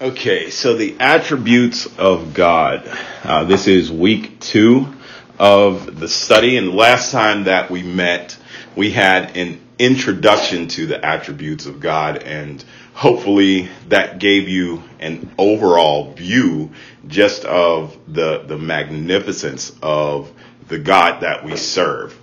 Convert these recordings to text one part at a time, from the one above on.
Okay, so the attributes of God. Uh, this is week two of the study, and last time that we met, we had an introduction to the attributes of God, and hopefully that gave you an overall view just of the the magnificence of the God that we serve.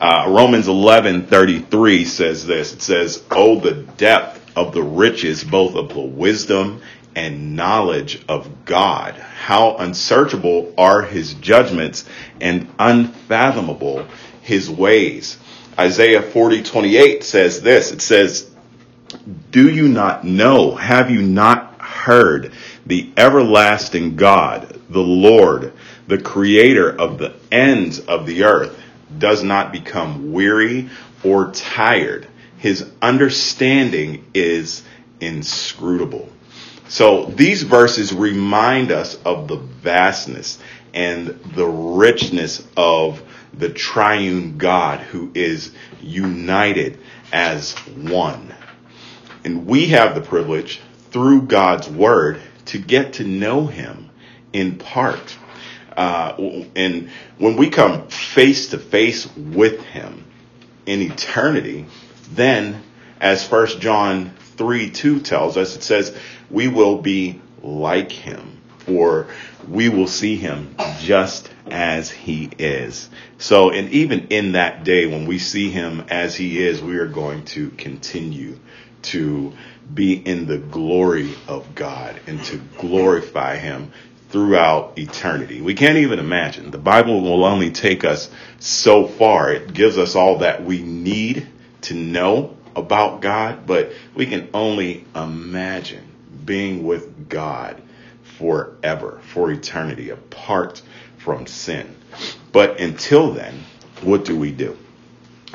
Uh, Romans 11:33 says this. It says, "Oh, the depth of the riches, both of the wisdom and knowledge of God. How unsearchable are his judgments and unfathomable his ways. Isaiah 40, 28 says this. It says, Do you not know? Have you not heard? The everlasting God, the Lord, the creator of the ends of the earth, does not become weary or tired. His understanding is inscrutable. So these verses remind us of the vastness and the richness of the triune God who is united as one. And we have the privilege through God's word to get to know him in part. Uh, and when we come face to face with him in eternity, then as first John 3 2 tells us, it says, we will be like him, or we will see him just as he is. So, and even in that day when we see him as he is, we are going to continue to be in the glory of God and to glorify him throughout eternity. We can't even imagine. The Bible will only take us so far. It gives us all that we need to know about God, but we can only imagine being with God forever, for eternity, apart from sin. But until then, what do we do?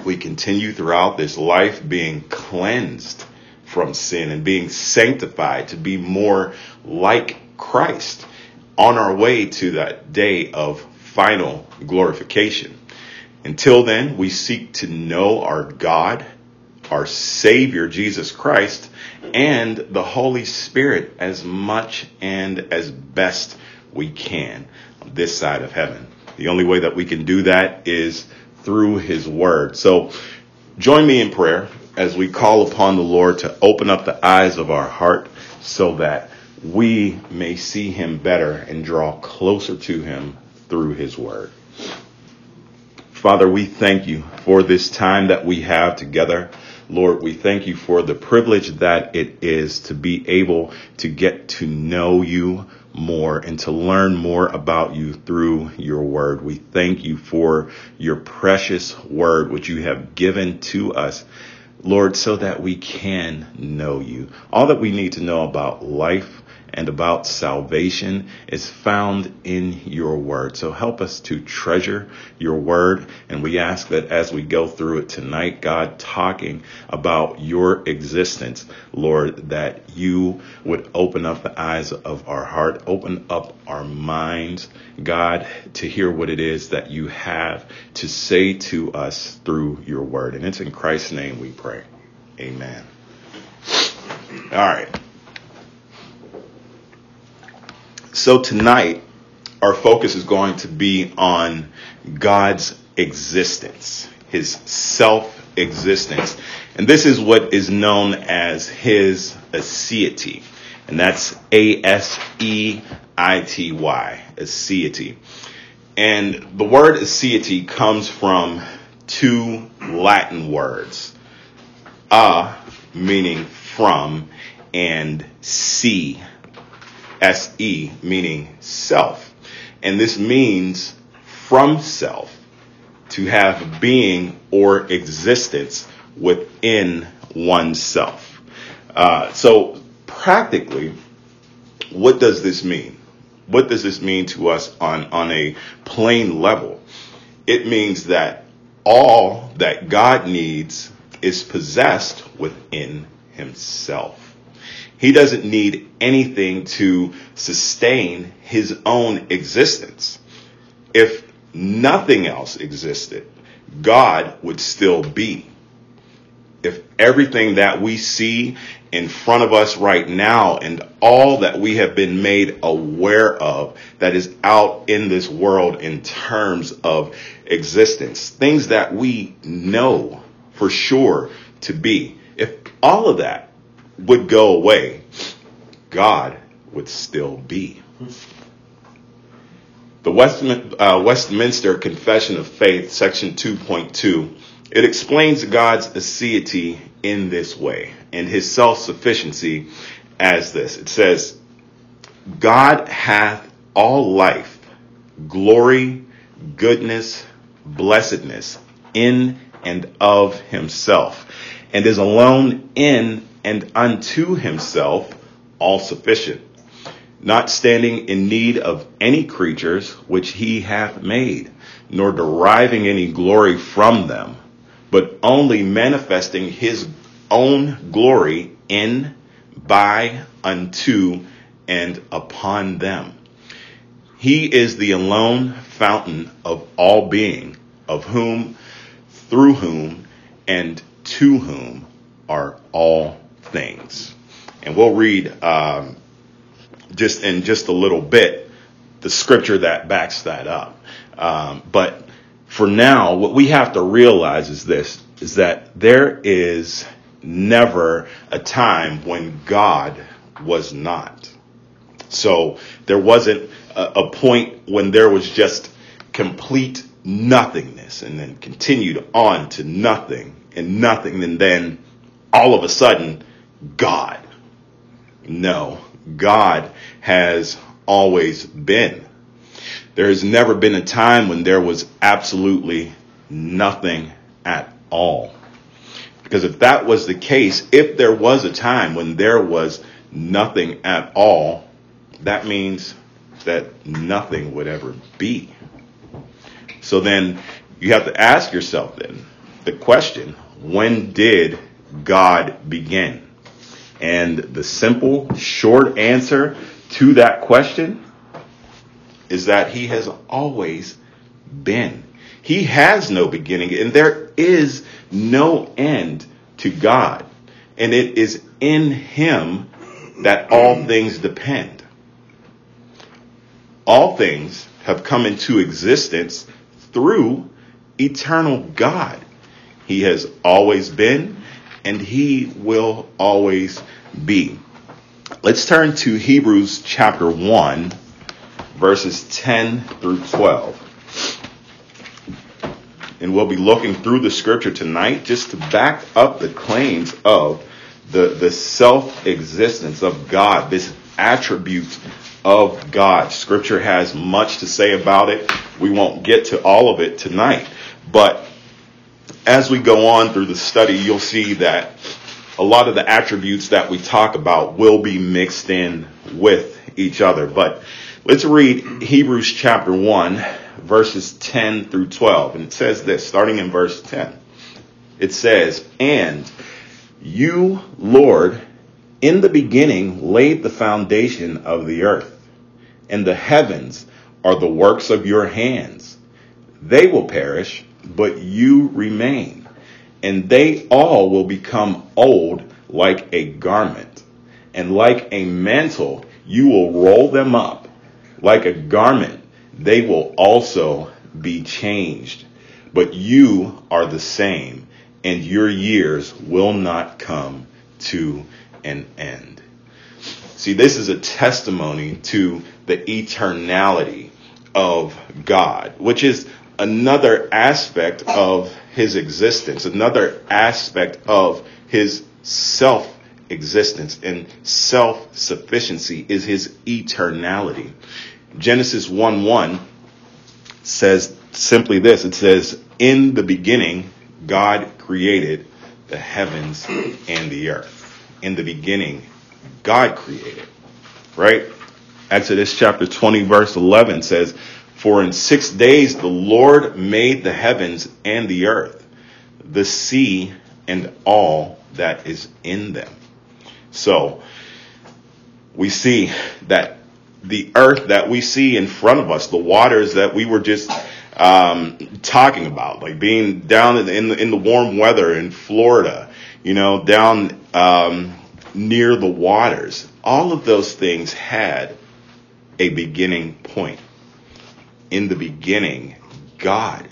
We continue throughout this life being cleansed from sin and being sanctified to be more like Christ on our way to that day of final glorification. Until then, we seek to know our God, our Savior, Jesus Christ, and the Holy Spirit as much and as best we can on this side of heaven. The only way that we can do that is through His Word. So join me in prayer as we call upon the Lord to open up the eyes of our heart so that we may see Him better and draw closer to Him through His Word. Father, we thank you for this time that we have together. Lord, we thank you for the privilege that it is to be able to get to know you more and to learn more about you through your word. We thank you for your precious word, which you have given to us. Lord, so that we can know you. All that we need to know about life, and about salvation is found in your word. So help us to treasure your word. And we ask that as we go through it tonight, God, talking about your existence, Lord, that you would open up the eyes of our heart, open up our minds, God, to hear what it is that you have to say to us through your word. And it's in Christ's name we pray. Amen. All right. So tonight, our focus is going to be on God's existence, his self existence. And this is what is known as his aseity. And that's A S E I T Y, aseity. And the word aseity comes from two Latin words. A, meaning from, and see, S-E, meaning self. And this means from self to have being or existence within oneself. Uh, so practically, what does this mean? What does this mean to us on, on a plain level? It means that all that God needs is possessed within himself. He doesn't need anything to sustain his own existence. If nothing else existed, God would still be. if everything that we see in front of us right now and all that we have been made aware of that is out in this world in terms of existence, things that we know for sure to be, if all of that would go away, God would still be. The uh, Westminster Confession of Faith, section 2.2, it explains God's aseity in this way and his self sufficiency as this. It says, God hath all life, glory, goodness, blessedness in and of himself, and is alone in and unto himself all sufficient, not standing in need of any creatures which he hath made, nor deriving any glory from them but only manifesting his own glory in, by, unto, and upon them. He is the alone fountain of all being, of whom, through whom, and to whom are all things. And we'll read um, just in just a little bit the scripture that backs that up. Um, but for now, what we have to realize is this, is that there is never a time when God was not. So there wasn't a, a point when there was just complete nothingness and then continued on to nothing and nothing and then all of a sudden God. No, God has always been. There has never been a time when there was absolutely nothing at all. Because if that was the case, if there was a time when there was nothing at all, that means that nothing would ever be. So then you have to ask yourself then the question, when did God begin? And the simple, short answer to that question is that he has always been. He has no beginning and there is no end to God. And it is in him that all things depend. All things have come into existence through eternal God. He has always been and he will always be. Let's turn to Hebrews chapter 1 verses 10 through 12. And we'll be looking through the scripture tonight just to back up the claims of the, the self existence of God, this attribute of God. Scripture has much to say about it. We won't get to all of it tonight. But as we go on through the study, you'll see that a lot of the attributes that we talk about will be mixed in with each other. But Let's read Hebrews chapter 1, verses 10 through 12. And it says this, starting in verse 10. It says, And you, Lord, in the beginning laid the foundation of the earth, and the heavens are the works of your hands. They will perish, but you remain, and they all will become old like a garment, and like a mantle you will roll them up like a garment, they will also be changed. But you are the same, and your years will not come to an end. See, this is a testimony to the eternality of God, which is another aspect of his existence, another aspect of his self existence and self sufficiency is his eternality. Genesis 1 1 says simply this it says, In the beginning, God created the heavens and the earth. In the beginning, God created. Right? Exodus chapter 20, verse 11 says, For in six days the Lord made the heavens and the earth, the sea, and all that is in them. So, we see that the earth that we see in front of us, the waters that we were just um, talking about, like being down in the, in the, warm weather in Florida, you know, down um, near the waters. All of those things had a beginning point. In the beginning, God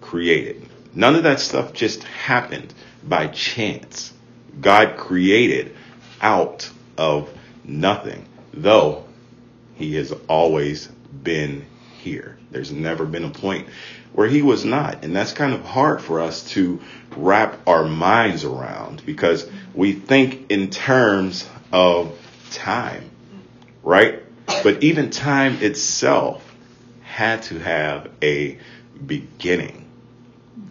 created. None of that stuff just happened by chance. God created out of nothing, though he has always been here. There's never been a point where he was not. And that's kind of hard for us to wrap our minds around because we think in terms of time, right? But even time itself had to have a beginning.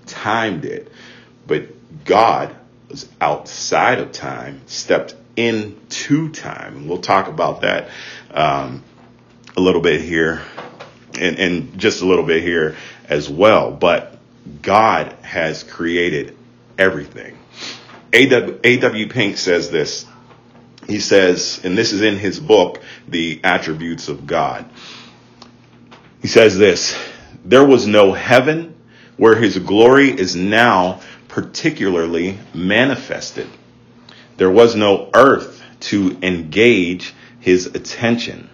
Time did. But God was outside of time, stepped into time. And we'll talk about that um, a little bit here and, and just a little bit here as well. But God has created everything. A.W. A.W. Pink says this. He says, and this is in his book, The Attributes of God. He says this, there was no heaven where his glory is now particularly manifested. There was no earth to engage his attention.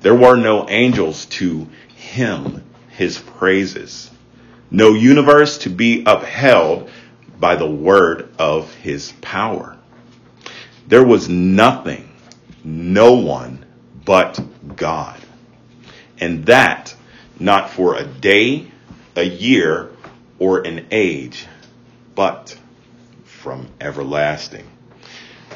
There were no angels to hymn his praises. No universe to be upheld by the word of his power. There was nothing, no one but God. And that not for a day, a year, or an age, but from everlasting.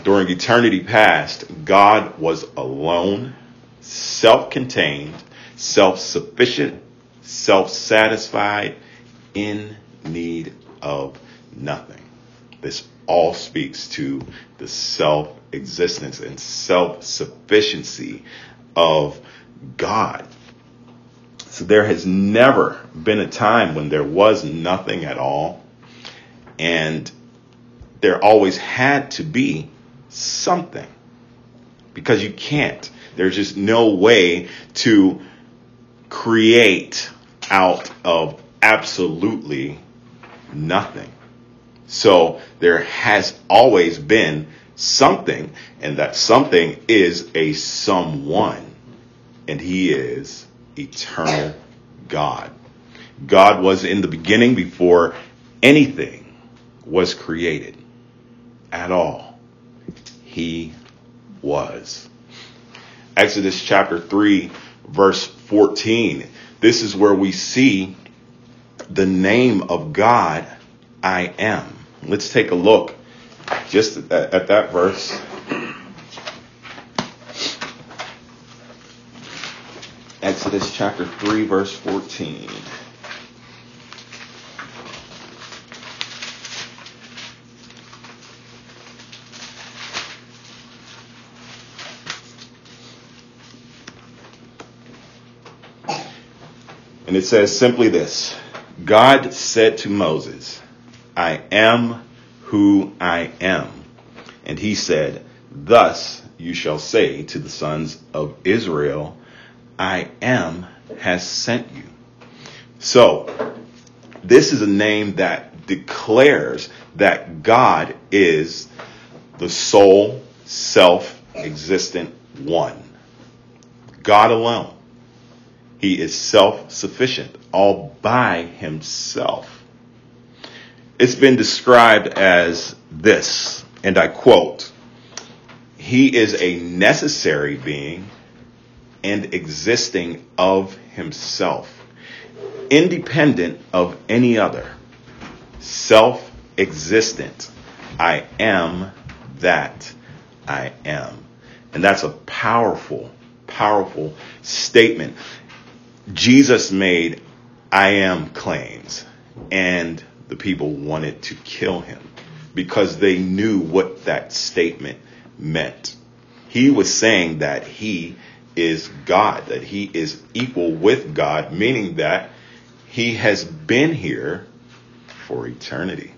During eternity past, God was alone, self contained, self sufficient, self satisfied, in need of nothing. This all speaks to the self existence and self sufficiency of God. So there has never been a time when there was nothing at all. And there always had to be something because you can't. There's just no way to create out of absolutely nothing. So there has always been something, and that something is a someone, and he is eternal God. God was in the beginning before anything was created at all. He was. Exodus chapter 3, verse 14. This is where we see the name of God, I am. Let's take a look just at, at that verse. Exodus chapter 3, verse 14. And it says simply this God said to Moses, I am who I am. And he said, Thus you shall say to the sons of Israel, I am has sent you. So, this is a name that declares that God is the sole, self existent one. God alone. He is self sufficient, all by himself. It's been described as this, and I quote, He is a necessary being and existing of himself, independent of any other, self existent. I am that I am. And that's a powerful, powerful statement. Jesus made I am claims and the people wanted to kill him because they knew what that statement meant. He was saying that he is God, that he is equal with God, meaning that he has been here for eternity.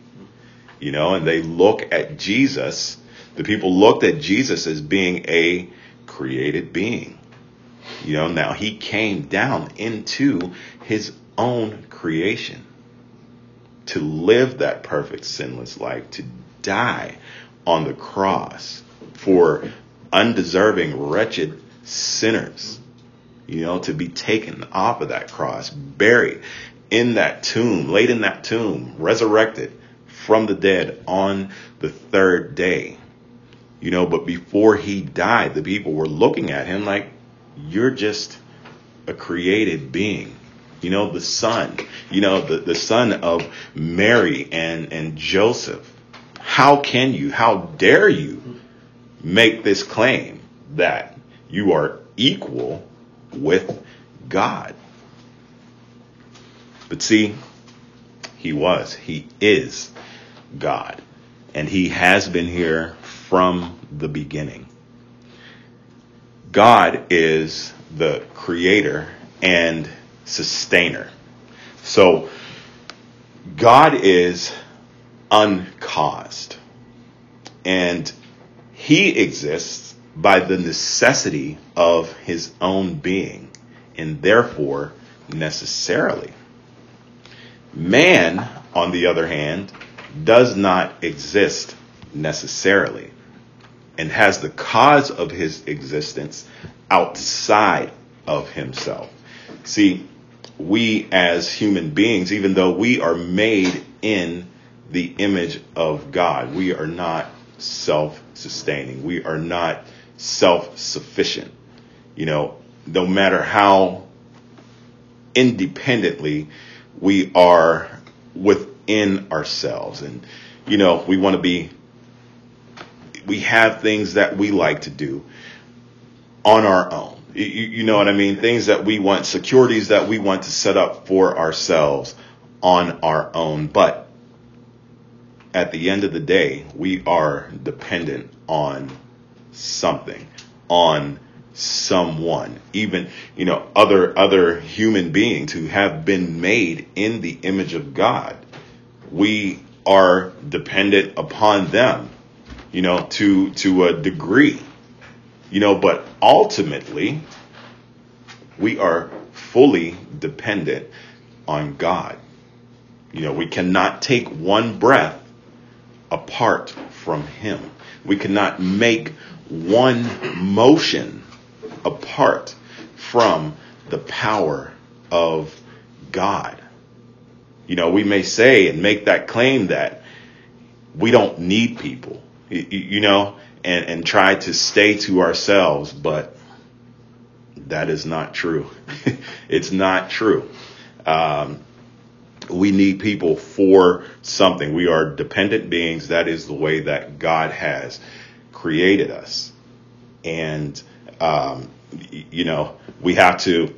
You know, and they look at Jesus, the people looked at Jesus as being a created being. You know, now he came down into his own creation to live that perfect sinless life, to die on the cross for undeserving, wretched sinners, you know, to be taken off of that cross, buried in that tomb, laid in that tomb, resurrected from the dead on the third day. You know, but before he died, the people were looking at him like, you're just a created being. You know, the son, you know, the, the son of Mary and, and Joseph. How can you, how dare you make this claim that you are equal with God? But see, he was, he is God. And he has been here from the beginning. God is the creator and sustainer. So God is uncaused and he exists by the necessity of his own being and therefore necessarily. Man, on the other hand, does not exist necessarily and has the cause of his existence outside of himself. See, we as human beings, even though we are made in the image of God, we are not self sustaining. We are not self sufficient. You know, no matter how independently we are within ourselves. And, you know, we want to be, we have things that we like to do on our own. You, you, know what I mean? Things that we want, securities that we want to set up for ourselves on our own. But at the end of the day, we are dependent on something, on someone, even, you know, other, other human beings who have been made in the image of God. We are dependent upon them, you know, to, to a degree, you know, but ultimately we are fully dependent on God. You know, we cannot take one breath apart from Him. We cannot make one motion apart from the power of God. You know, we may say and make that claim that we don't need people, you know, and, and try to stay to ourselves, but that is not true. it's not true. Um, we need people for something. We are dependent beings. That is the way that God has created us. And um, you know, we have to,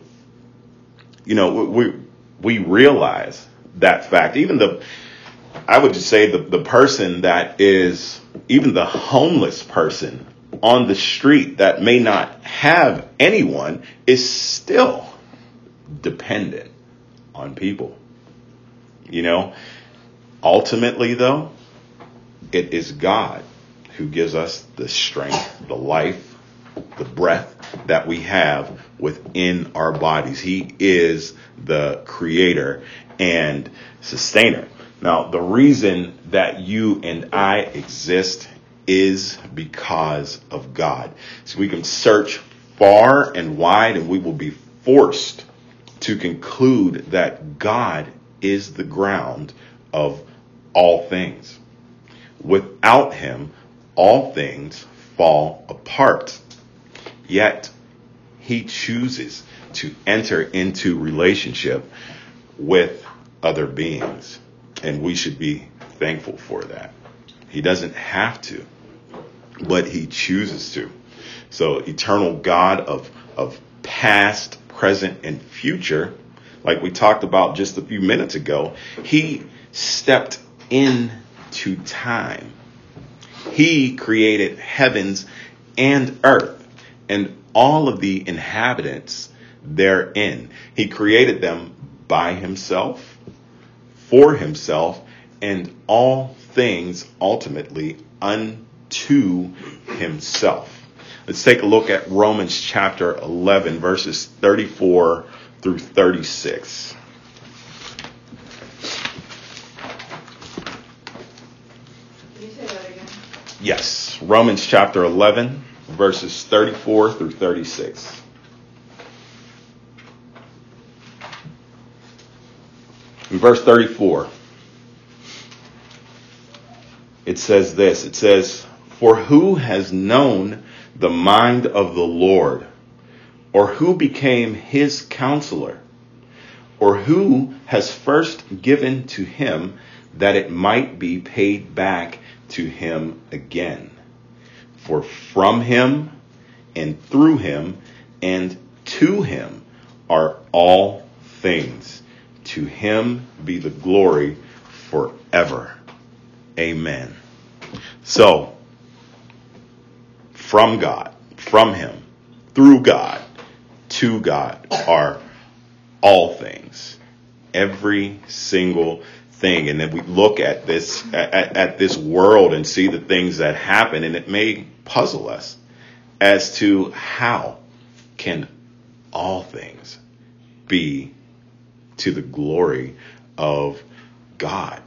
you know, we we realize that fact. Even the, I would just say the the person that is even the homeless person on the street that may not have anyone is still dependent on people. You know, ultimately though, it is God who gives us the strength, the life, the breath that we have within our bodies. He is the creator and sustainer. Now, the reason that you and I exist is because of God. So we can search far and wide and we will be forced to conclude that God is the ground of all things. Without him, all things fall apart. Yet he chooses to enter into relationship with other beings. And we should be thankful for that. He doesn't have to, but he chooses to. So eternal God of, of past, present, and future, like we talked about just a few minutes ago, he stepped into time. He created heavens and earth and all of the inhabitants therein. He created them by himself, for himself, and all things ultimately unto himself. Let's take a look at Romans chapter 11, verses 34 through 36. Yes, Romans chapter 11, verses 34 through 36. In verse 34, it says this. It says, For who has known the mind of the Lord, or who became his counselor, or who has first given to him that it might be paid back to him again? For from him and through him and to him are all things. To him be the glory forever. Amen. So, from God, from Him, through God, to God are all things. Every single thing. And then we look at this, at, at this world and see the things that happen and it may puzzle us as to how can all things be to the glory of God.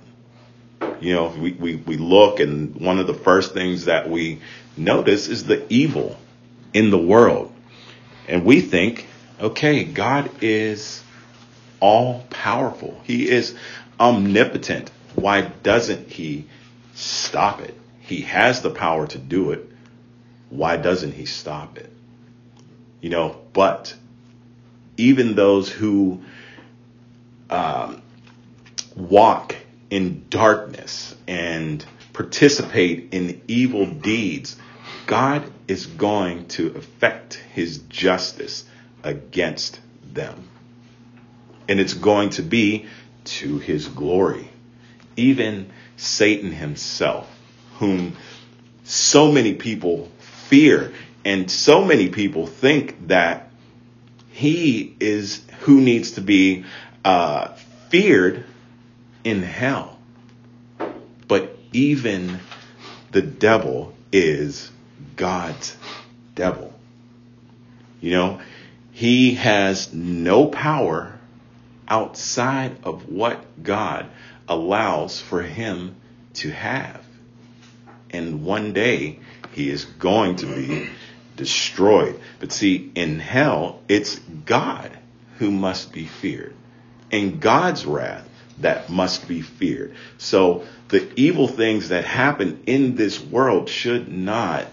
You know, we, we, we look and one of the first things that we notice is the evil in the world. And we think, okay, God is all powerful. He is omnipotent. Why doesn't he stop it? He has the power to do it. Why doesn't he stop it? You know, but even those who um, walk in darkness and participate in evil deeds, God is going to effect his justice against them. And it's going to be to his glory. Even Satan himself, whom so many people fear and so many people think that he is who needs to be uh, feared in hell. But even the devil is God's devil. You know, he has no power outside of what God allows for him to have. And one day he is going to be destroyed. But see, in hell, it's God who must be feared. And God's wrath that must be feared. So the evil things that happen in this world should not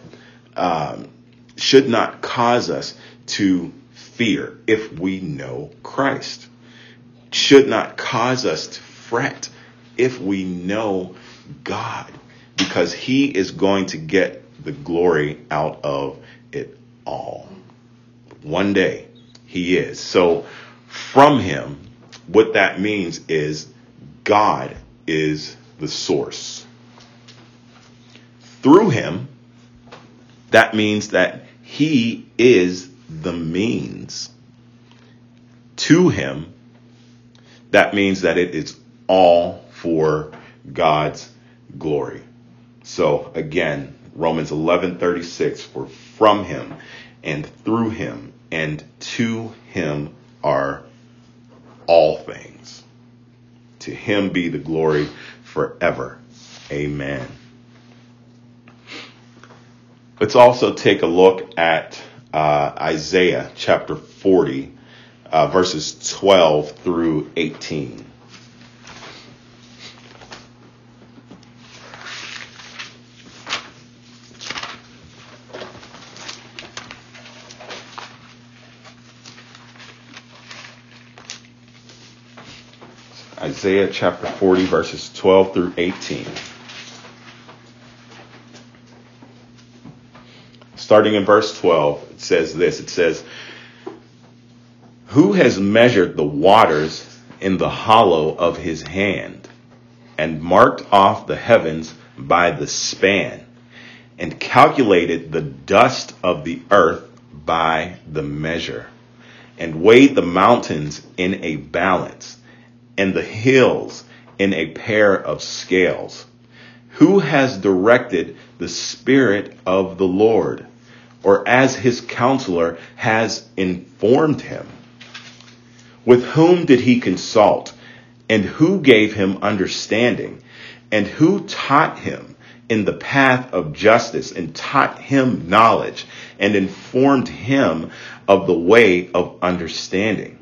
um, should not cause us to fear if we know Christ. Should not cause us to fret if we know God, because He is going to get the glory out of it all. One day He is. So from Him, what that means is God is the source. Through him, that means that he is the means. To him, that means that it is all for God's glory. So again, Romans 11:36 for from him and through him and to him are all things. To him be the glory forever. Amen. Let's also take a look at uh, Isaiah chapter 40, uh, verses 12 through 18. Isaiah chapter 40, verses 12 through 18. Starting in verse 12, it says this it says, Who has measured the waters in the hollow of his hand, and marked off the heavens by the span, and calculated the dust of the earth by the measure, and weighed the mountains in a balance? and the hills in a pair of scales? Who has directed the Spirit of the Lord, or as his counselor has informed him? With whom did he consult, and who gave him understanding, and who taught him in the path of justice and taught him knowledge and informed him of the way of understanding.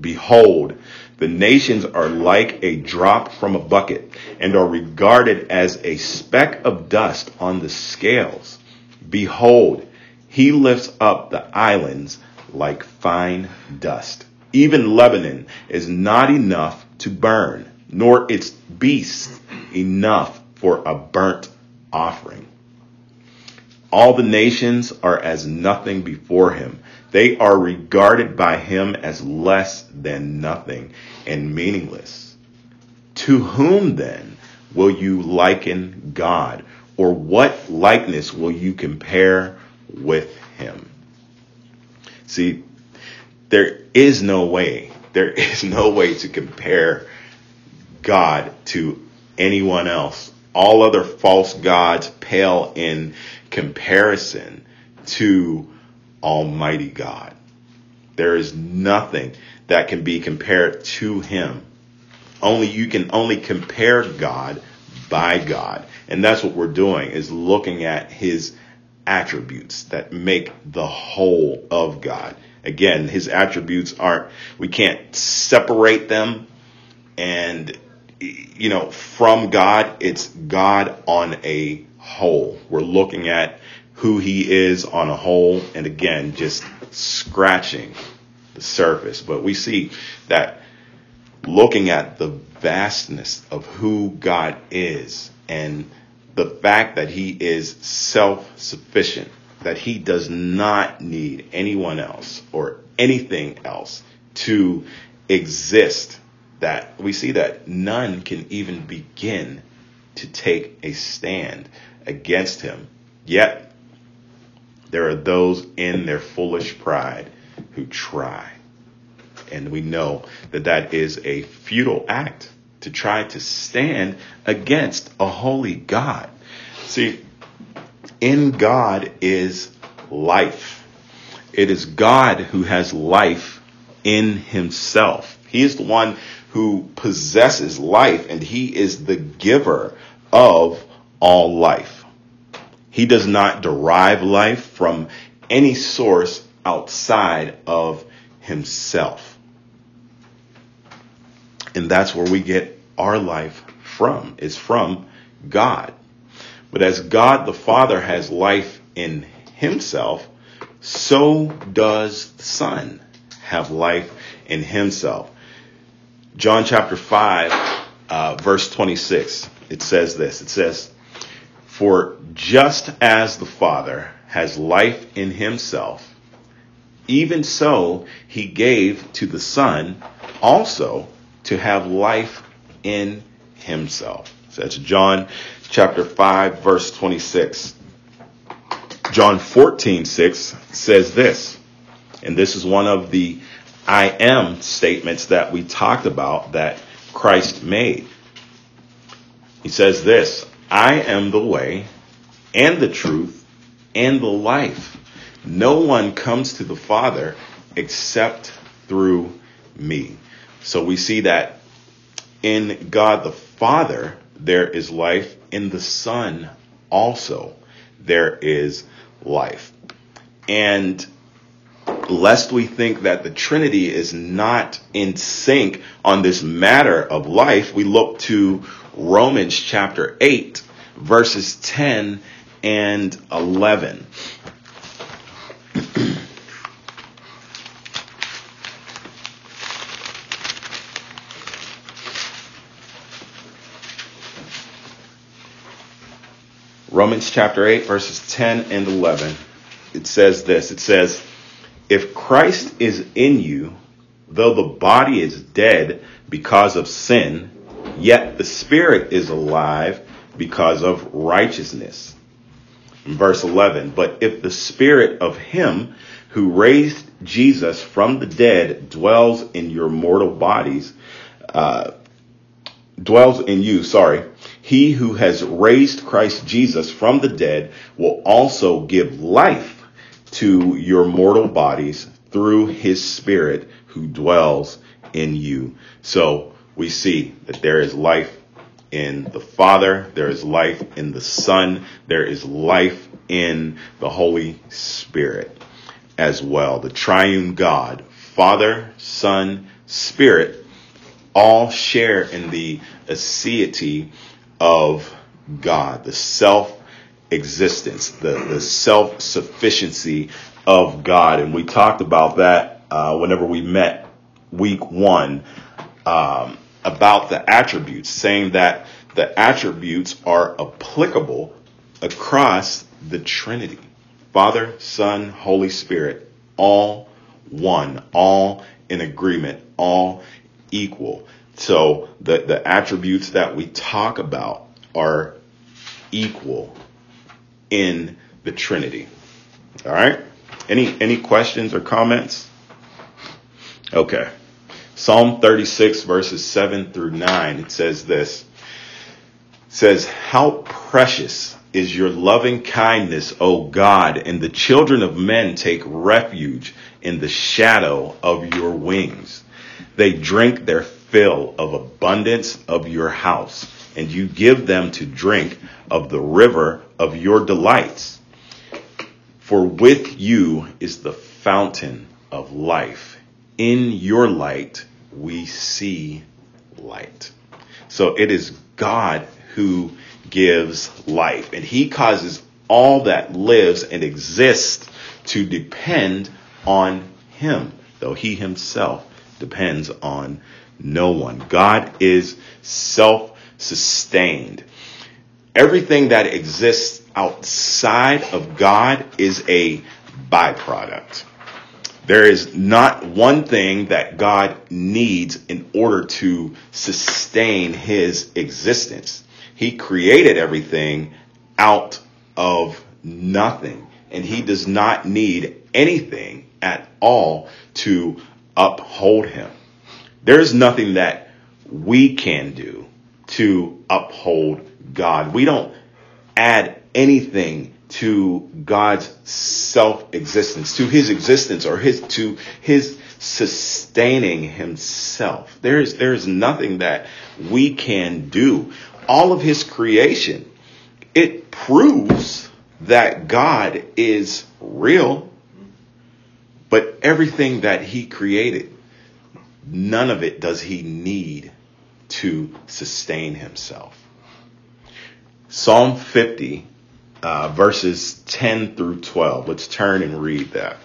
Behold, the nations are like a drop from a bucket and are regarded as a speck of dust on the scales. Behold, he lifts up the islands like fine dust. Even Lebanon is not enough to burn, nor its beasts enough for a burnt offering. All the nations are as nothing before him. They are regarded by him as less than nothing and meaningless. To whom then will you liken God? Or what likeness will you compare with him? See, there is no way, there is no way to compare God to anyone else. All other false gods pale in comparison to Almighty God. There is nothing that can be compared to him. Only you can only compare God by God. And that's what we're doing is looking at his attributes that make the whole of God. Again, his attributes aren't, we can't separate them and, you know, from God, it's God on a whole. We're looking at who he is on a whole and again, just scratching the surface. But we see that looking at the vastness of who God is and the fact that he is self-sufficient, that he does not need anyone else or anything else to exist, that we see that none can even begin to take a stand against him. Yet there are those in their foolish pride who try. And we know that that is a futile act to try to stand against a holy God. See, in God is life. It is God who has life in himself. He is the one who possesses life and he is the giver of all life. He does not derive life from any source outside of himself. And that's where we get our life from, is from God. But as God the Father has life in himself, so does the Son have life in himself. John chapter 5, uh, verse 26, it says this. It says, For just as the Father has life in himself, even so he gave to the Son also to have life in himself. So that's John chapter 5, verse 26. John 14, 6 says this, and this is one of the I am statements that we talked about that Christ made. He says this, I am the way and the truth and the life. No one comes to the Father except through me. So we see that in God the Father, there is life. In the Son also, there is life. And lest we think that the Trinity is not in sync on this matter of life, we look to Romans chapter 8, verses 10 and 11. Romans chapter 8, verses 10 and 11. It says this It says, If Christ is in you, though the body is dead because of sin, yet the spirit is alive because of righteousness. In verse 11, but if the spirit of him who raised Jesus from the dead dwells in your mortal bodies, uh, dwells in you, sorry, he who has raised Christ Jesus from the dead will also give life to your mortal bodies through his spirit who dwells in you. So we see that there is life in the Father. There is life in the Son. There is life in the Holy Spirit as well. The triune God, Father, Son, Spirit, all share in the aseity of God, the self existence, the, the self sufficiency of God. And we talked about that uh, whenever we met week one um, about the attributes, saying that the attributes are applicable across the Trinity Father, Son, Holy Spirit, all one, all in agreement, all equal. So the, the attributes that we talk about are equal in the Trinity. All right? Any any questions or comments? Okay. Psalm 36 verses 7 through 9 it says this. It says, "How precious is your loving kindness, O God, and the children of men take refuge in the shadow of your wings. They drink their fill of abundance of your house, and you give them to drink of the river of your delights. For with you is the fountain of life. In your light we see light. So it is God who gives life, and He causes all that lives and exists to depend on Him, though He Himself depends on no one. God is self sustained. Everything that exists outside of God is a byproduct. There is not one thing that God needs in order to sustain his existence. He created everything out of nothing, and he does not need anything at all to uphold him. There's nothing that we can do to uphold God. We don't add anything to God's self-existence, to his existence or his, to his sustaining himself. There is, there is nothing that we can do. All of his creation, it proves that God is real, but everything that he created, none of it does he need to sustain himself. Psalm 50, uh, verses 10 through 12. Let's turn and read that.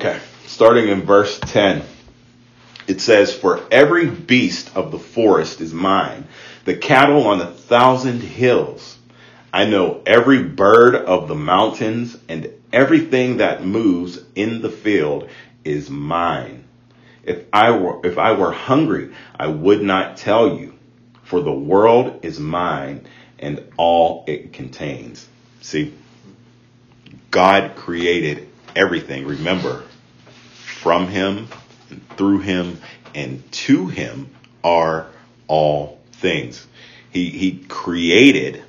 Okay, starting in verse 10 it says, For every beast of the forest is mine, the cattle on a thousand hills. I know every bird of the mountains and everything that moves in the field is mine. If I were, if I were hungry, I would not tell you, for the world is mine and all it contains. See, God created everything. Remember, from him through him and to him are all things. He, he created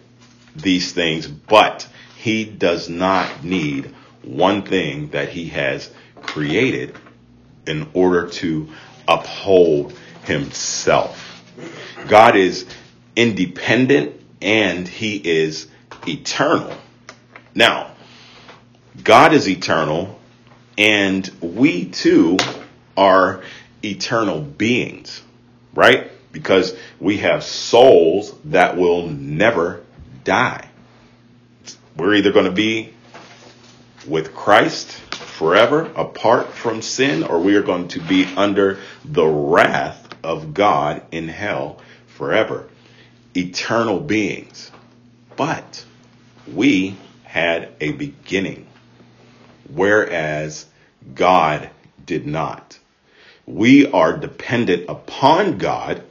these things, but he does not need one thing that he has created in order to uphold himself. God is independent and he is eternal. Now, God is eternal and we too are eternal beings, right? Because we have souls that will never die. We're either going to be with Christ forever apart from sin, or we are going to be under the wrath of God in hell forever. Eternal beings. But we had a beginning, whereas God did not. We are dependent upon God,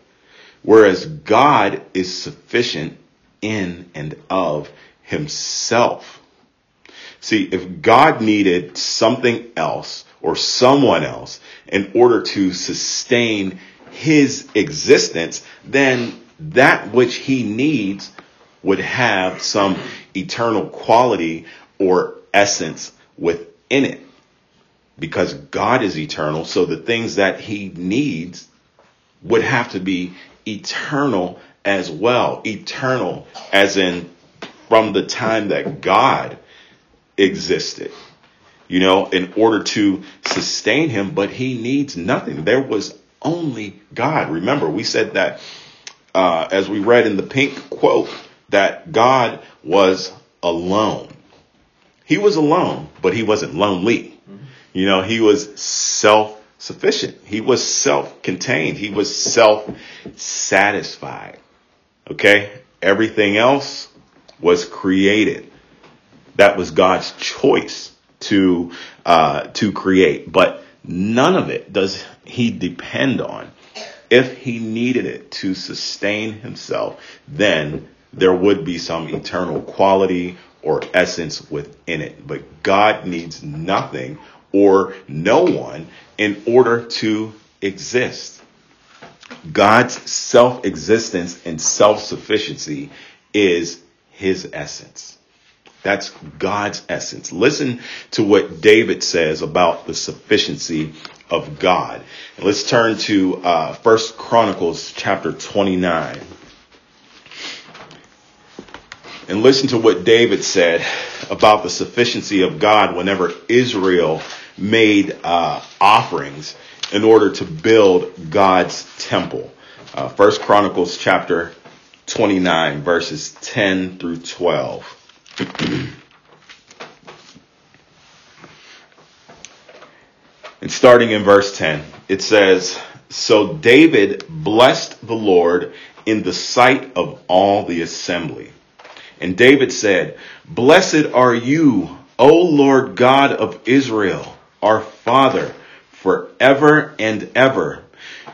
whereas God is sufficient in and of himself. See, if God needed something else or someone else in order to sustain his existence, then that which he needs would have some eternal quality or essence within it. Because God is eternal, so the things that he needs would have to be eternal as well. Eternal as in from the time that God existed, you know, in order to sustain him, but he needs nothing. There was only God. Remember, we said that uh, as we read in the Pink quote that God was alone. He was alone, but he wasn't lonely. You know, he was self sufficient. He was self contained. He was self satisfied. Okay. Everything else was created. That was God's choice to, uh, to create, but none of it does he depend on. If he needed it to sustain himself, then there would be some eternal quality or essence within it. But God needs nothing or no one in order to exist. God's self existence and self sufficiency is his essence. That's God's essence. Listen to what David says about the sufficiency of God. And let's turn to uh, First Chronicles chapter 29. And listen to what David said about the sufficiency of God whenever Israel made uh, offerings in order to build God's temple. Uh, First Chronicles chapter 29 verses 10 through 12. and starting in verse 10, it says, So David blessed the Lord in the sight of all the assembly. And David said, Blessed are you, O Lord God of Israel, our Father, forever and ever.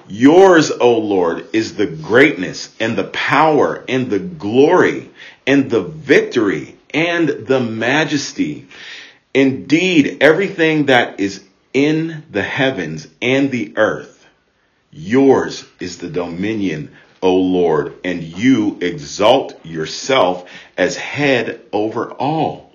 Yours, O Lord, is the greatness and the power and the glory and the victory and the majesty. Indeed, everything that is in the heavens and the earth, yours is the dominion, O Lord, and you exalt yourself as head over all.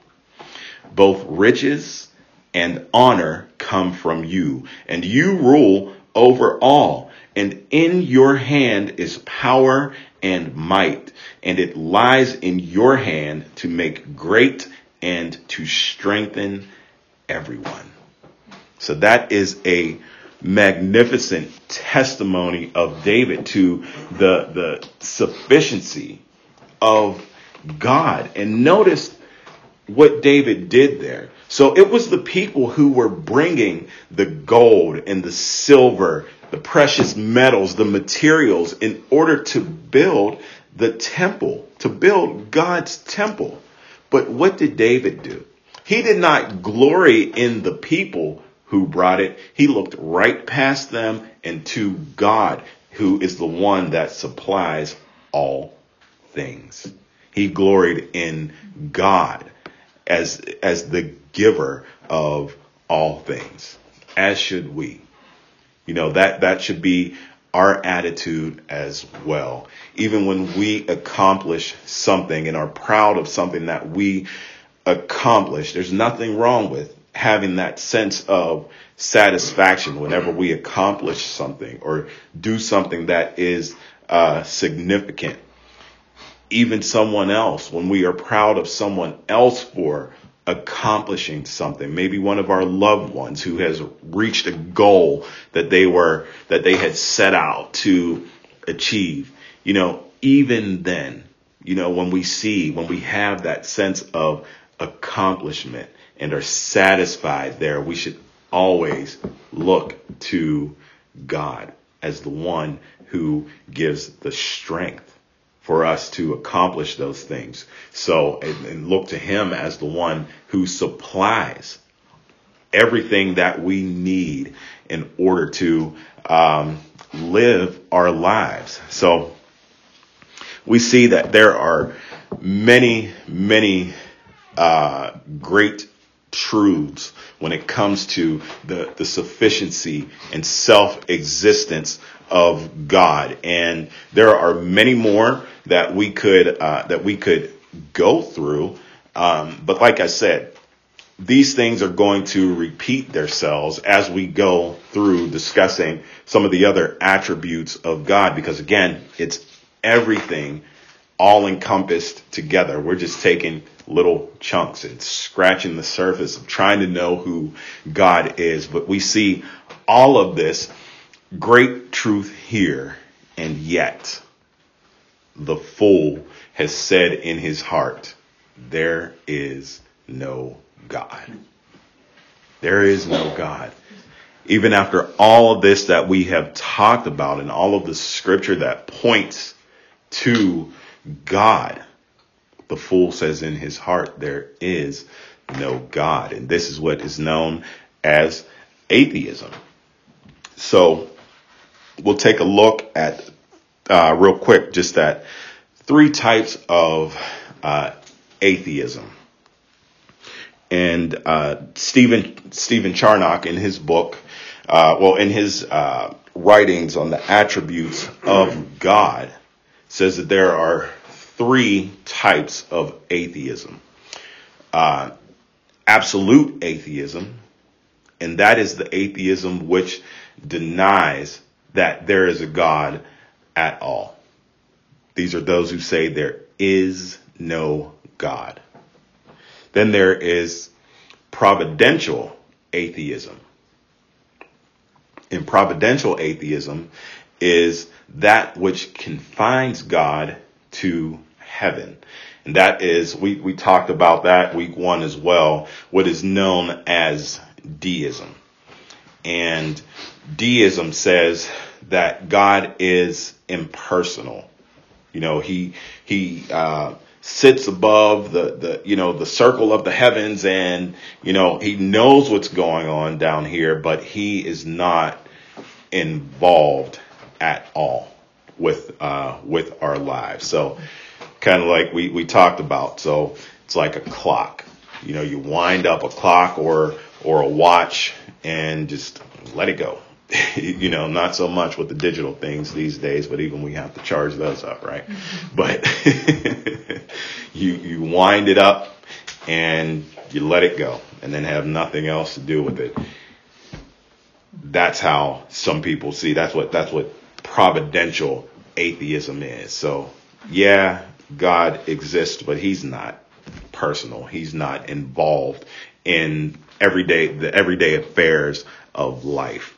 Both riches and honor come from you, and you rule over all. And in your hand is power and might, and it lies in your hand to make great and to strengthen everyone. So that is a magnificent testimony of David to the, the sufficiency of God. And notice what David did there. So it was the people who were bringing the gold and the silver, the precious metals, the materials in order to build the temple, to build God's temple. But what did David do? He did not glory in the people who brought it. He looked right past them and to God, who is the one that supplies all things. He gloried in God as, as the giver of all things, as should we. You know, that, that should be our attitude as well. Even when we accomplish something and are proud of something that we accomplish, there's nothing wrong with having that sense of satisfaction whenever we accomplish something or do something that is uh, significant. Even someone else, when we are proud of someone else for accomplishing something, maybe one of our loved ones who has reached a goal that they were, that they had set out to achieve, you know, even then, you know, when we see, when we have that sense of accomplishment and are satisfied there, we should always look to God as the one who gives the strength for us to accomplish those things. So, and, and, look to him as the one who supplies everything that we need in order to um, live our lives. So, we see that there are many, many uh, great truths when it comes to the, the sufficiency and self-existence of God. And there are many more that we could, uh, that we could go through. Um, but like I said, these things are going to repeat themselves as we go through discussing some of the other attributes of God, because again, it's everything all encompassed together. We're just taking little chunks and scratching the surface of trying to know who God is. But we see all of this great truth here, and yet the fool has said in his heart, there is no God. There is no God. Even after all of this that we have talked about and all of the scripture that points to God, the fool says in his heart, there is no God. And this is what is known as atheism. So we'll take a look at, uh, real quick, just that three types of uh, atheism. And uh, Stephen Stephen Charnock in his book, uh, well, in his uh, writings on the attributes of God, says that there are three types of atheism. Uh, absolute atheism, and that is the atheism which denies that there is a God at all. These are those who say there is no God. Then there is providential atheism. And providential atheism is that which confines God to heaven. And that is, we, we talked about that week one as well, what is known as deism. And deism says that God is impersonal. You know, he, he, uh, sits above the, the, you know, the circle of the heavens and, you know, he knows what's going on down here, but he is not involved at all with, uh, with our lives. So kind of like we, we talked about. So it's like a clock, you know, you wind up a clock or, or a watch and just let it go. you know, not so much with the digital things these days, but even we have to charge those up, right? Mm-hmm. But you, you wind it up and you let it go and then have nothing else to do with it. That's how some people see. That's what, that's what providential atheism is. So yeah, God exists, but he's not personal. He's not involved in everyday, the everyday affairs of life.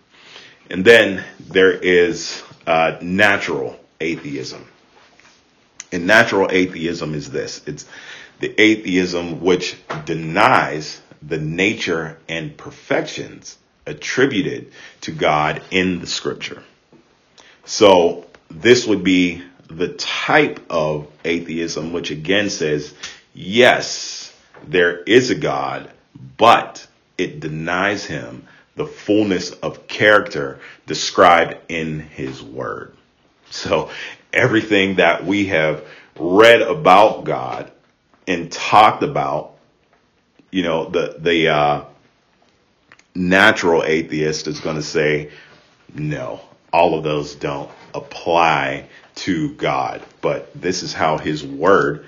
And then there is uh, natural atheism. And natural atheism is this it's the atheism which denies the nature and perfections attributed to God in the scripture. So this would be the type of atheism which again says, yes, there is a God, but it denies him the fullness of character described in his word. So everything that we have read about God and talked about, you know, the, the, uh, natural atheist is going to say, no, all of those don't apply to God. But this is how his word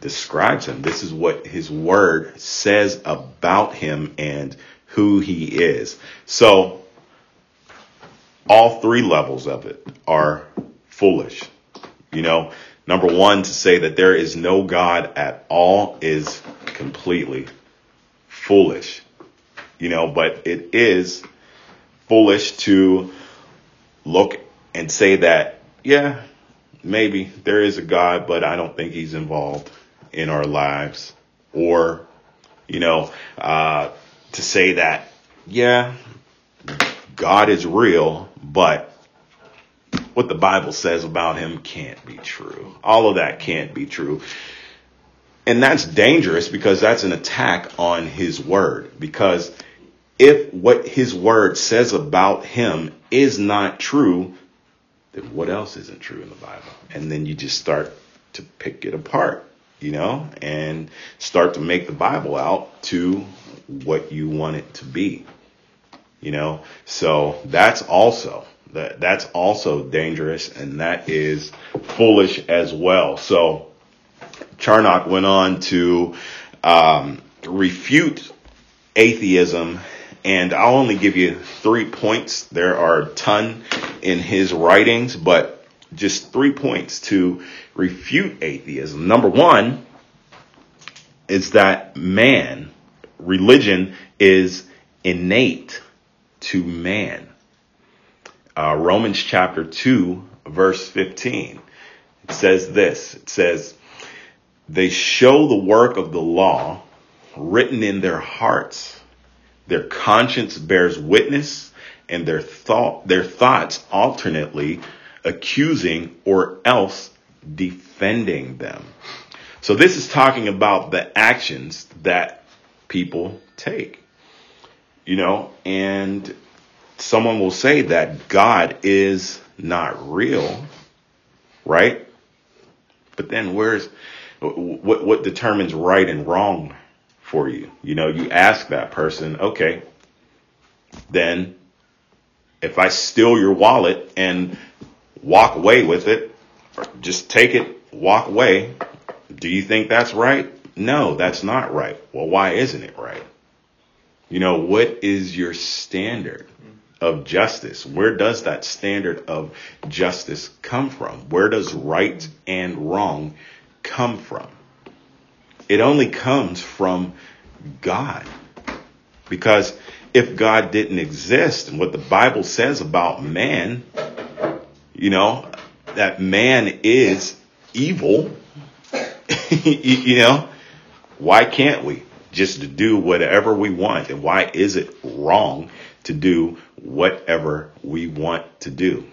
describes him. This is what his word says about him and who he is. So all three levels of it are foolish. You know, number one, to say that there is no God at all is completely foolish. You know, but it is foolish to look and say that, yeah, maybe there is a God, but I don't think he's involved in our lives. Or, you know, uh, to say that, yeah, God is real, but what the Bible says about him can't be true. All of that can't be true. And that's dangerous because that's an attack on his word. Because if what his word says about him is not true, then what else isn't true in the Bible? And then you just start to pick it apart, you know, and start to make the Bible out to what you want it to be. You know, so that's also that that's also dangerous and that is foolish as well. So Charnock went on to um, refute atheism and I'll only give you three points. There are a ton in his writings, but just three points to refute atheism. Number one is that man, religion is innate to man. Uh, Romans chapter 2, verse 15. It says this. It says, they show the work of the law written in their hearts their conscience bears witness and their thought, their thoughts alternately accusing or else defending them. So this is talking about the actions that people take. You know, and someone will say that God is not real, right? But then where's what what determines right and wrong for you. You know, you ask that person, okay, then if I steal your wallet and walk away with it, just take it, walk away, do you think that's right? No, that's not right. Well, why isn't it right? You know, what is your standard of justice? Where does that standard of justice come from? Where does right and wrong come from? It only comes from God. Because if God didn't exist and what the Bible says about man, you know, that man is evil, you know, why can't we just do whatever we want? And why is it wrong to do whatever we want to do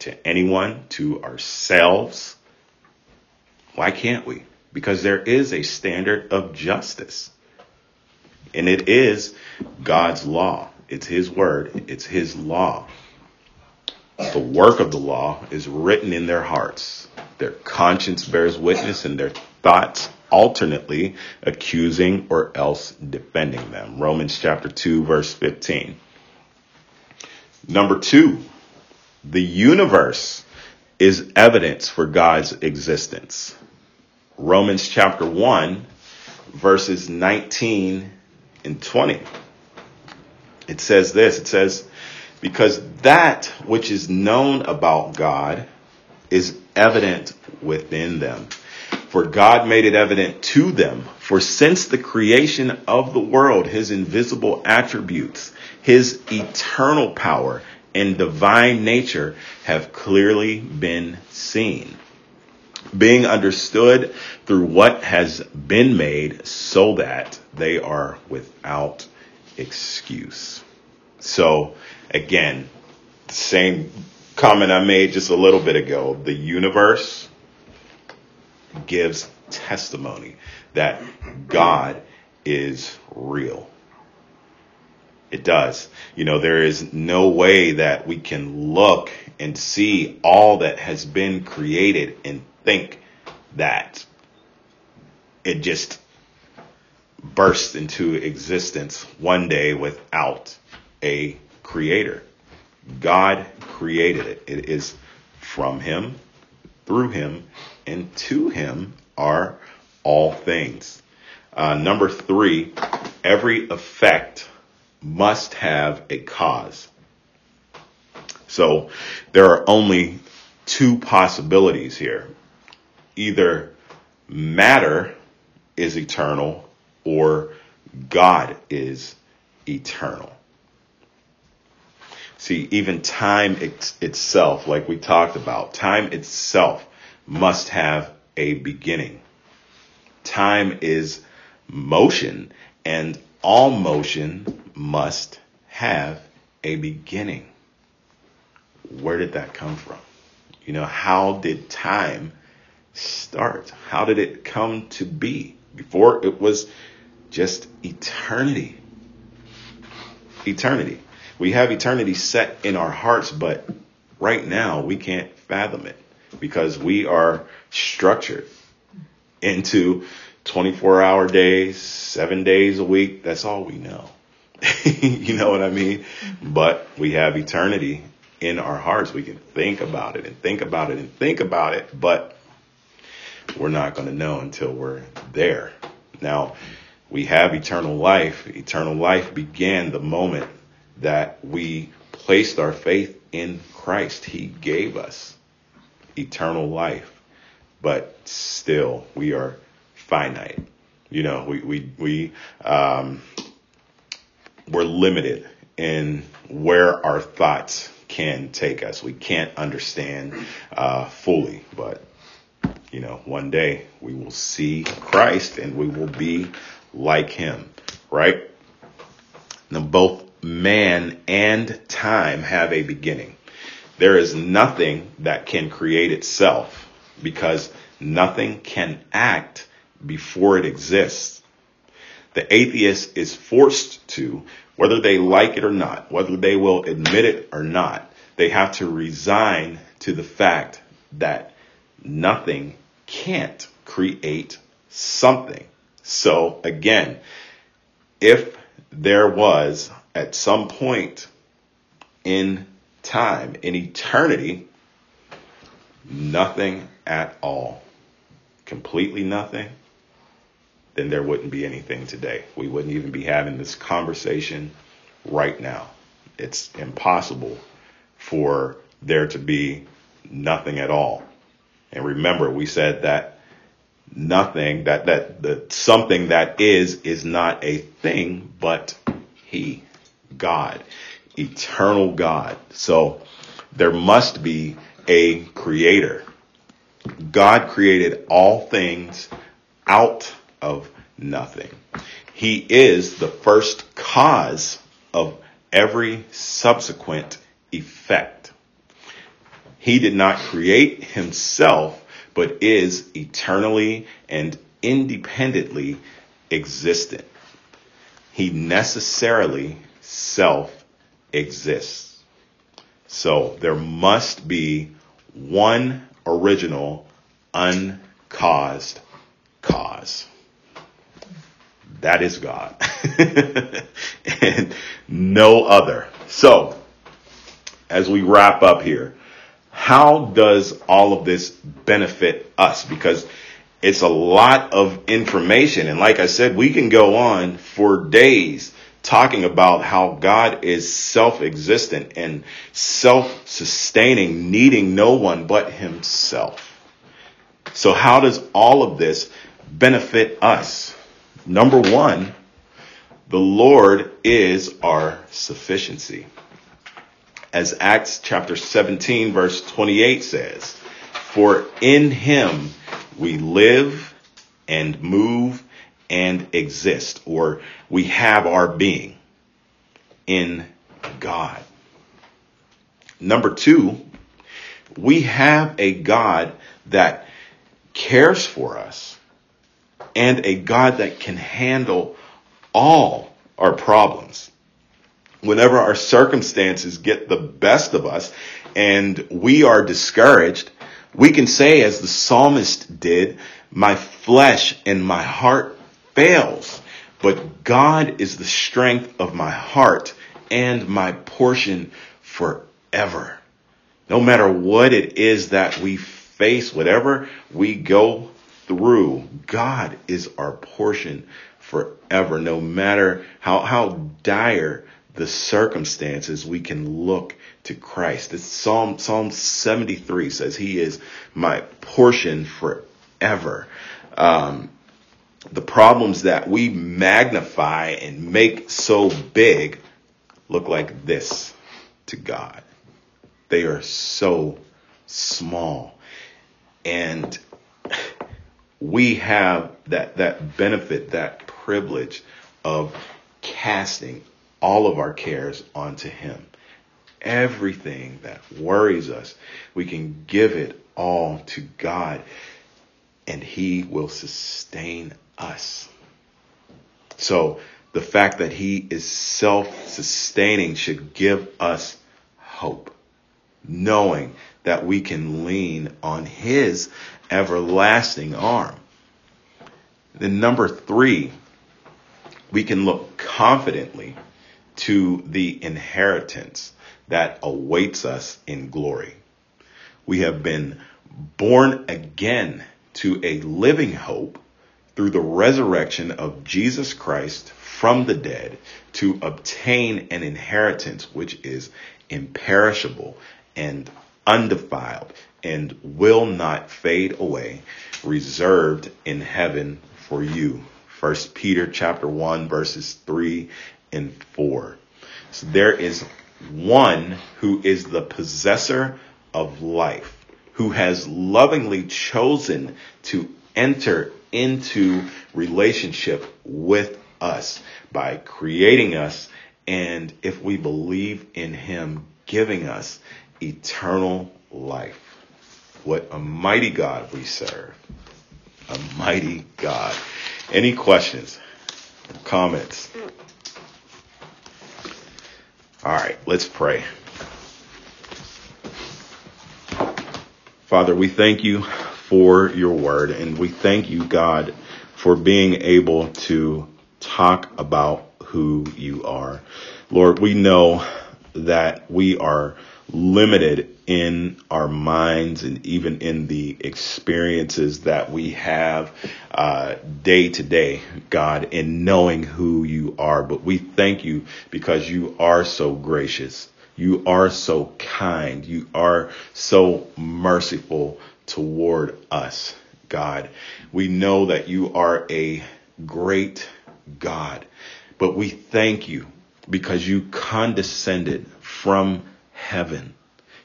to anyone, to ourselves? Why can't we? Because there is a standard of justice. And it is God's law. It's His word. It's His law. The work of the law is written in their hearts. Their conscience bears witness and their thoughts alternately accusing or else defending them. Romans chapter 2 verse 15. Number two, the universe is evidence for God's existence. Romans chapter 1, verses 19 and 20. It says this it says, Because that which is known about God is evident within them. For God made it evident to them. For since the creation of the world, his invisible attributes, his eternal power, and divine nature have clearly been seen being understood through what has been made so that they are without excuse. So again, same comment I made just a little bit ago. The universe gives testimony that God is real. It does. You know, there is no way that we can look and see all that has been created and think that it just burst into existence one day without a creator. God created it. It is from him, through him, and to him are all things. Uh, number three, every effect must have a cause. So there are only two possibilities here either matter is eternal or God is eternal. See, even time itself, like we talked about, time itself must have a beginning. Time is motion and all motion must have a beginning. Where did that come from? You know, how did time start? How did it come to be? Before it was just eternity. Eternity. We have eternity set in our hearts, but right now we can't fathom it because we are structured into 24 hour days, seven days a week. That's all we know. you know what I mean? But we have eternity in our hearts. We can think about it and think about it and think about it, but we're not going to know until we're there. Now, we have eternal life. Eternal life began the moment that we placed our faith in Christ. He gave us eternal life, but still we are finite. You know, we, we, we, um, we're limited in where our thoughts can take us. We can't understand uh, fully, but you know, one day we will see Christ and we will be like him, right? Now both man and time have a beginning. There is nothing that can create itself because nothing can act before it exists. The atheist is forced to, whether they like it or not, whether they will admit it or not, they have to resign to the fact that nothing can't create something. So again, if there was at some point in time, in eternity, nothing at all, completely nothing, then there wouldn't be anything today. We wouldn't even be having this conversation right now. It's impossible for there to be nothing at all. And remember, we said that nothing, that, that the something that is, is not a thing, but he, God, eternal God. So there must be a creator. God created all things out of nothing. He is the first cause of every subsequent effect. He did not create himself, but is eternally and independently existent. He necessarily self exists. So there must be one original uncaused cause. That is God. and no other. So, as we wrap up here, how does all of this benefit us? Because it's a lot of information. And like I said, we can go on for days talking about how God is self-existent and self-sustaining, needing no one but himself. So how does all of this benefit us? Number one, the Lord is our sufficiency. As Acts chapter 17 verse 28 says, for in him we live and move and exist, or we have our being in God. Number two, we have a God that cares for us and a God that can handle all our problems. Whenever our circumstances get the best of us and we are discouraged, we can say as the psalmist did, my flesh and my heart fails, but God is the strength of my heart and my portion forever. No matter what it is that we face, whatever we go through, God is our portion forever. No matter how, how dire the circumstances, we can look to Christ. This Psalm, Psalm 73 says he is my portion forever. Um, the problems that we magnify and make so big look like this to God. They are so small. And we have that, that benefit, that privilege of casting all of our cares onto Him. Everything that worries us, we can give it all to God and He will sustain us. So the fact that he is self-sustaining should give us hope, knowing that we can lean on his everlasting arm. Then number three, we can look confidently to the inheritance that awaits us in glory. We have been born again to a living hope through the resurrection of Jesus Christ from the dead to obtain an inheritance which is imperishable and undefiled and will not fade away, reserved in heaven for you. First Peter chapter 1 verses 3 and 4. So there is one who is the possessor of life, who has lovingly chosen to enter into relationship with us by creating us and if we believe in him giving us eternal life. What a mighty God we serve. A mighty God. Any questions? Comments? Mm. All right, let's pray. Father, we thank you for your word and we thank you, God, for being able to talk about who you are. Lord, we know that we are limited in our minds and even in the experiences that we have uh, day to day, God, in knowing who you are. But we thank you because you are so gracious. You are so kind. You are so merciful toward us, God. We know that you are a great God, but we thank you because you condescended from heaven,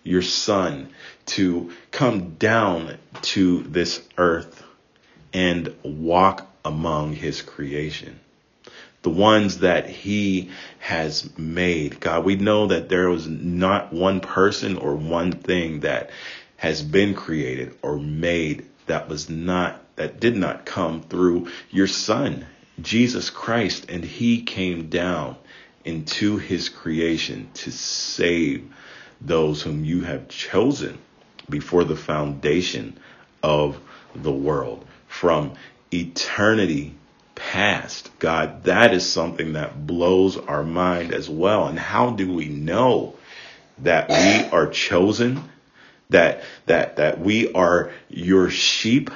your son, to come down to this earth and walk among his creation. The ones that he has made. God, we know that there was not one person or one thing that has been created or made that was not, that did not come through your son, Jesus Christ. And he came down into his creation to save those whom you have chosen before the foundation of the world from eternity past. God, that is something that blows our mind as well. And how do we know that we are chosen? That, that, that we are your sheep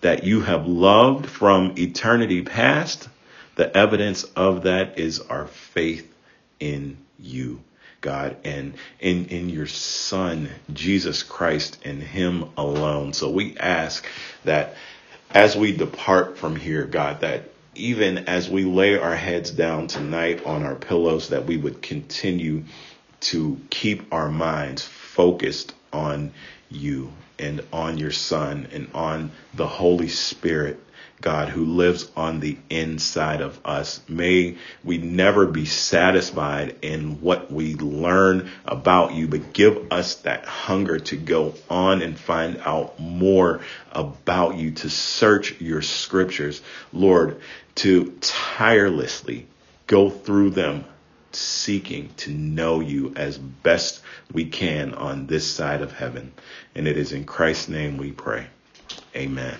that you have loved from eternity past? The evidence of that is our faith in you. God, and in, in your son, Jesus Christ, and him alone. So we ask that as we depart from here, God, that even as we lay our heads down tonight on our pillows, that we would continue to keep our minds focused on you and on your son and on the Holy Spirit God, who lives on the inside of us. May we never be satisfied in what we learn about you, but give us that hunger to go on and find out more about you, to search your scriptures, Lord, to tirelessly go through them seeking to know you as best we can on this side of heaven. And it is in Christ's name we pray. Amen.